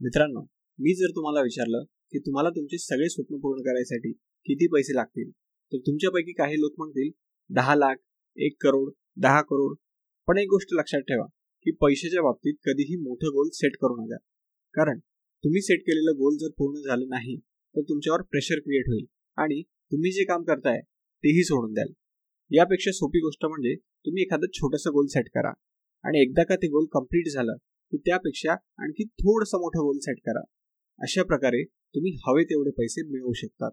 मित्रांनो मी जर तुम्हाला विचारलं की तुम्हाला तुमचे सगळे स्वप्न पूर्ण करायसाठी किती पैसे लागतील? तर तुमच्यापैकी काही लोक म्हणतील दहा लाख एक करोड दहा करोड. पण एक गोष्ट लक्षात ठेवा की पैशाच्या बाबतीत कधीही मोठं गोल सेट करू नका. कारण तुम्ही सेट केलेलं गोल जर पूर्ण झालं नाही तर तुमच्यावर प्रेशर क्रिएट होईल आणि तुम्ही जे काम करताय तेही सोडून द्याल. यापेक्षा सोपी गोष्ट म्हणजे तुम्ही एखादं छोटंसं गोल सेट करा आणि एकदा का ते गोल कंप्लीट झालं की त्यापेक्षा आणखी थोडंसं मोठं गोल सेट करा. अशा प्रकारे तुम्ही हवे तेवढे पैसे मिळवू शकतात.